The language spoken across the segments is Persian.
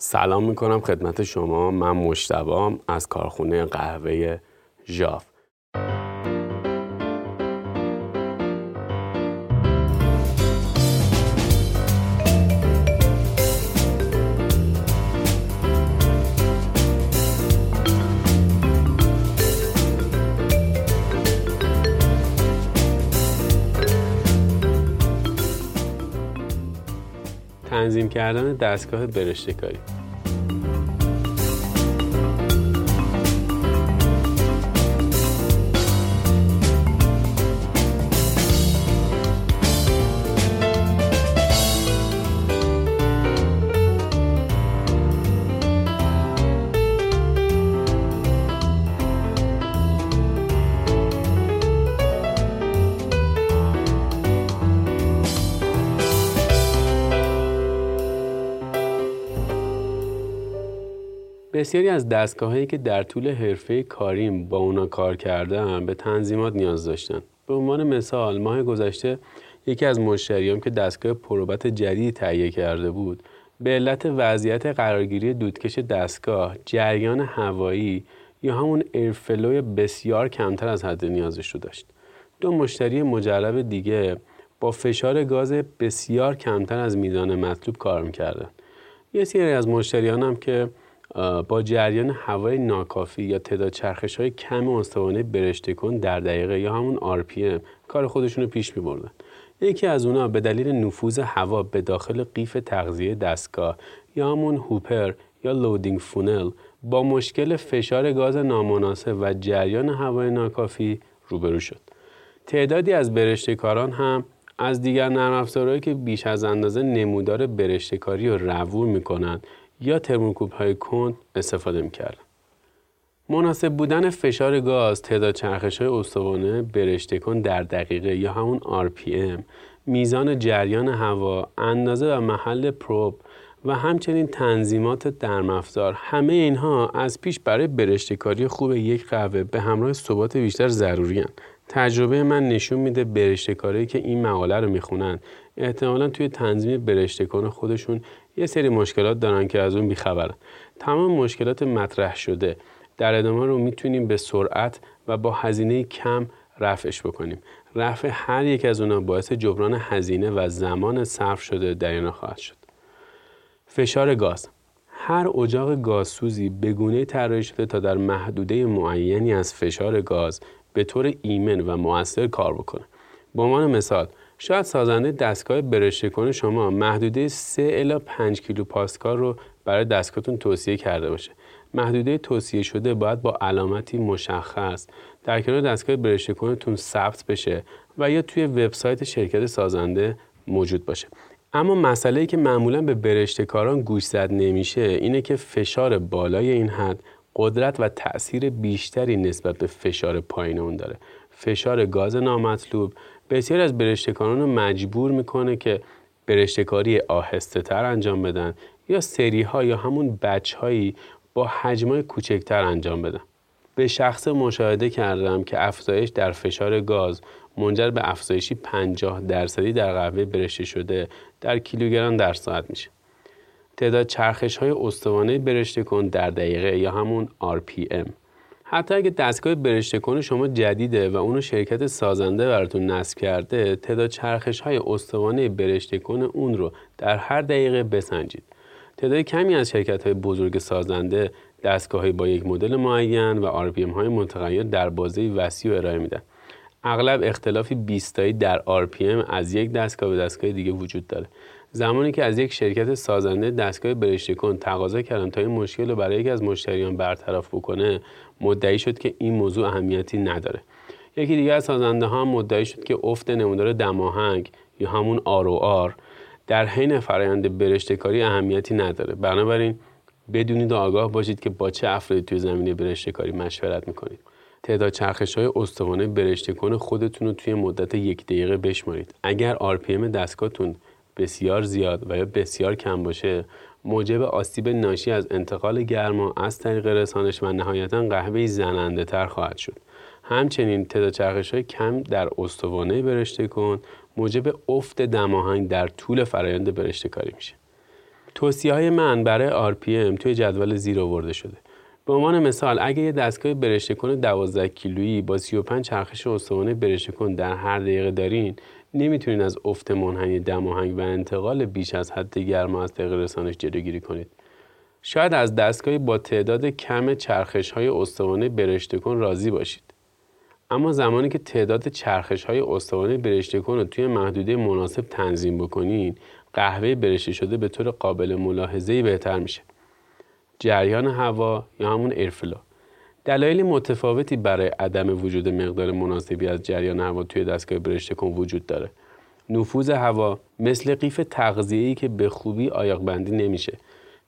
سلام می‌کنم خدمت شما. من مشتبام از کارخونه قهوه ژاف. تنظیم کردن دستگاه برشته کاری بسیاری از دستگاههایی که در طول حرفه کاریم با اونا کار کردم به تنظیمات نیاز داشتن. به عنوان مثال ماه گذشته یکی از مشتریام که دستگاه پروبت جدید تهیه کرده بود به علت وضعیت قرارگیری دودکش دستگاه جریان هوایی یا همون ایرفلوی بسیار کمتر از حد نیازش رو داشت. دو مشتری مجرب دیگه با فشار گاز بسیار کمتر از میزان مطلوب کار می‌کردن. یه سری از مشتریانم که با جریان هوای ناکافی یا تعداد چرخش های کم استوانه برشته کن در دقیقه یا همون RPM کار خودشون رو پیش می بردن. یکی از اونا به دلیل نفوذ هوا به داخل قیف تغذیه دستگاه یا همون هوپر یا لودینگ فونل با مشکل فشار گاز نامناسب و جریان هوای ناکافی روبرو شد. تعدادی از برشته کاران هم از دیگر نرم که بیش از اندازه نمودار برشته کاری رو روور می‌کنند یا ترموکوب های کند استفاده می‌کردن. مناسب بودن فشار گاز، تعداد چرخش های استوانه برشته کن در دقیقه یا همون RPM، میزان جریان هوا، اندازه و محل پروب و همچنین تنظیمات درمافزار همه اینها از پیش برای برشته کاری خوب یک قهوه به همراه ثبات بیشتر ضروری هن. تجربه من نشون میده برشته کاری که این مقاله رو می‌خونن احتمالا توی تنظیم برشته کن خودشون یه سری مشکلات دارن که از اون بیخبرن. تمام مشکلات مطرح شده. در ادامه رو می‌تونیم به سرعت و با هزینه کم رفعش بکنیم. رفع هر یک از اونها باعث جبران هزینه و زمان صرف شده در اینا خواهد شد. فشار گاز. هر اجاق گازسوزی به گونه طراحی شده تا در محدوده معینی از فشار گاز به طور ایمن و موثر کار بکنه. به عنوان مثال شاید سازنده دستگاه برشته کنه شما محدوده 3 الی 5 کیلو پاسکال رو برای دستگاهتون توصیه کرده باشه. محدوده توصیه شده باید با علامتی مشخص در کنار دستگاه برشته کنتون ثبت بشه و یا توی وبسایت شرکت سازنده موجود باشه. اما مسئله ای که معمولا به برشته کاران گوش زد نمیشه اینه که فشار بالای این حد قدرت و تاثیر بیشتری نسبت به فشار پایین اون داره. فشار گاز نامطلوب بسیاری از برشتکاران رو مجبور می‌کنه که برشتکاری آهسته تر انجام بدن یا سری ها یا همون بچ هایی با حجمای کوچکتر انجام بدن. به شخص مشاهده کردم که افزایش در فشار گاز منجر به افزایشی 50 درصدی در قهوه برشته شده در کیلوگرم در ساعت میشه. تعداد چرخش های استوانه برشته کن در دقیقه یا همون RPM حتی اگه دستگاه برشته کنه شما جدیده و اونو شرکت سازنده براتون نصب کرده تعداد چرخش های استوانه برشته کنه اون رو در هر دقیقه بسنجید. تعداد کمی از شرکت های بزرگ سازنده دستگاه با یک مدل معین و آر های متغیر در بازه وسیع ارائه میدن. اغلب اختلافی 20 تایی در RPM از یک دستگاه به دستگاه دیگه وجود داره. زمانی که از یک شرکت سازنده دستگاه برشته کن تقاضا کردم تا این مشکل رو برای یکی از مشتریان برطرف بکنه مدعی شد که این موضوع اهمیتی نداره. یکی دیگه از سازنده ها مدعی شد که افت نمودار دماهنگ یا همون آر در حین فرایند برشته کاری اهمیتی نداره. بنابراین بدونید و آگاه باشید که با چه افرادی توی زمینه برشته کاری مشورت می‌کنید. تعداد چرخش های استوانه برشته خودتون رو توی مدت یک دقیقه بشمارید. اگر RPM دستگاهتون بسیار زیاد و یا بسیار کم باشه. موجب آسیب ناشی از انتقال گرما از طریق رسانش و نهایتا قهوه زننده تر خواهد شد. همچنین تعداد چرخش های کم در استوانه برشته کن. موجب افت دماهنگ در طول فرایند برشته کاری میشه. توصیه های من برای RPM توی جدول زیر آورده شده. به عنوان مثال اگه یه دستگاه برشته کن 12 کیلویی با 35 چرخش استوانه برشته کن در هر دقیقه دارین نمی‌تونین از افت منحنی دماهنگ و انتقال بیش از حد گرما از طریق رسانش جلوگیری کنید. شاید از دستگاهی با تعداد کم چرخش های استوانه برشته کن راضی باشید. اما زمانی که تعداد چرخش های استوانه برشته کن رو توی محدوده مناسب تنظیم بکنین قهوه برشته شده به طور قابل ملاحظه بهتر میشه. جریان هوا یا همون ایرفلو دلایل متفاوتی برای عدم وجود مقدار مناسبی از جریان هوا توی دستگاه برشته کن وجود داره. نفوذ هوا مثل قیف تغذیه‌ای که به خوبی آیاق بندی نمیشه.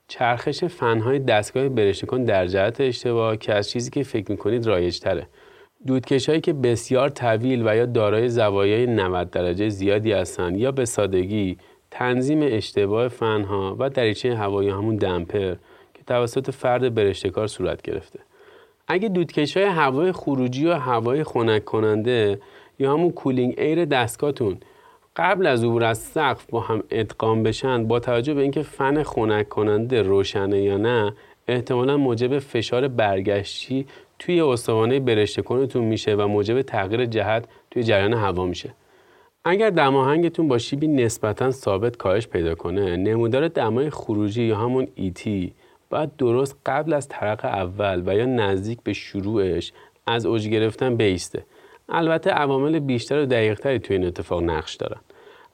چرخش فنهای دستگاه برشته کن در جهت اشتباه که از چیزی که فکر می‌کنید رایج تره دودکش هایی که بسیار طویل و یا دارای زوایای 90 درجه زیادی هستند یا به سادگی تنظیم اشتباه فنها و دریچه هوایی همون دمپر که توسط فرد برشتکار صورت گرفته. اگه دودکش های هوای خروجی و هوای خنک کننده یا همون cooling air دستگاهتون قبل از عبور از سقف با هم ادغام بشن با توجه به اینکه فن خنک کننده روشنه یا نه احتمالا موجب فشار برگشتی توی استوانه برشته کنتون میشه و موجب تغییر جهت توی جریان هوا میشه. اگر دماهنگتون با شیبی نسبتا ثابت کاهش پیدا کنه نمودار دمای خروجی یا همون ET باید درست قبل از ترق اول و یا نزدیک به شروعش از اوج گرفتن بیسته. البته عوامل بیشتر و دقیقتری توی این اتفاق نقش دارن.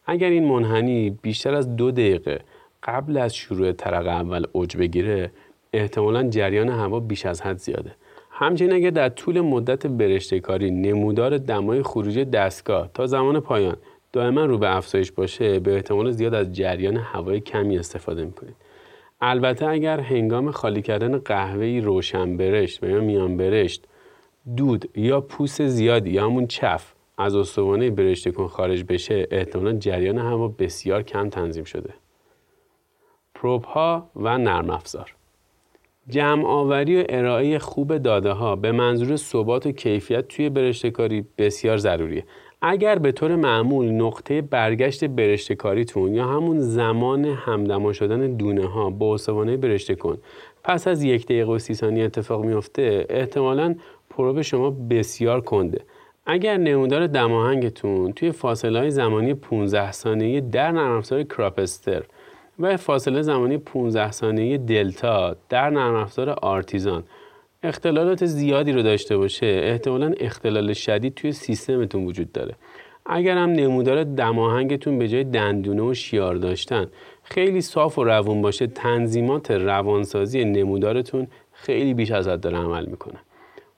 اگر این منحنی بیشتر از دو دقیقه قبل از شروع طرق اول اوج بگیره احتمالا جریان هوا بیش از حد زیاده. همچنین اگر در طول مدت برشته کاری نمودار دمای خروج دستگاه تا زمان پایان دائما رو به افزایش باشه به احتمال زیاد از جریان هوای کمی استفاده می‌کنید. البته اگر هنگام خالی کردن قهوه‌ای روشن برشت و یا میان برشت دود یا پوست زیادی یا همون چف از استوانه برشته کن خارج بشه احتمالا جریان هوا بسیار کم تنظیم شده. پروب ها و نرم افزار. جمع آوری و ارائه خوب داده ها به منظور ثبات و کیفیت توی برشته کاری بسیار ضروریه. اگر به طور معمول نقطه برگشت برشته کاریتون یا همون زمان همدما شدن دونه ها با استوانه برشته کن پس از یک دقیقه و سی ثانیه اتفاق میفته احتمالا پروب شما بسیار کنده. اگر نمودار دماهنگتون توی فاصله های زمانی 15 ثانیه در نرم افزار کراپستر و فاصله زمانی 15 ثانیه دلتا در نرم افزار آرتیزان اختلالات زیادی رو داشته باشه احتمالا اختلال شدید توی سیستمتون وجود داره. اگر هم نمودار دماهنگتون به جای دندونه و شیار داشتن خیلی صاف و روون باشه تنظیمات روانسازی نمودارتون خیلی بیش از حد داره عمل می‌کنه.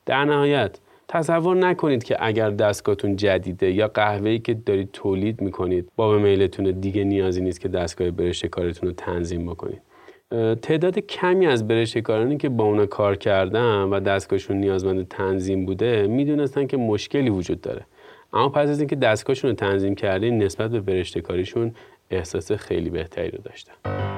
در نهایت تصور نکنید که اگر دستگاهتون جدیده یا قهوه‌ای که دارید تولید می‌کنید باب میلتون دیگه نیازی نیست که دستگاه برشته کارتون رو تنظیم بکنید. تعداد کمی از برشته کارانی که با اونا کار کردن و دستگاهشون نیازمند تنظیم بوده می‌دونستن که مشکلی وجود داره. اما پس از اینکه دستگاهشون رو تنظیم کردین نسبت به برشته کاریشون احساس خیلی بهتری رو داشتن.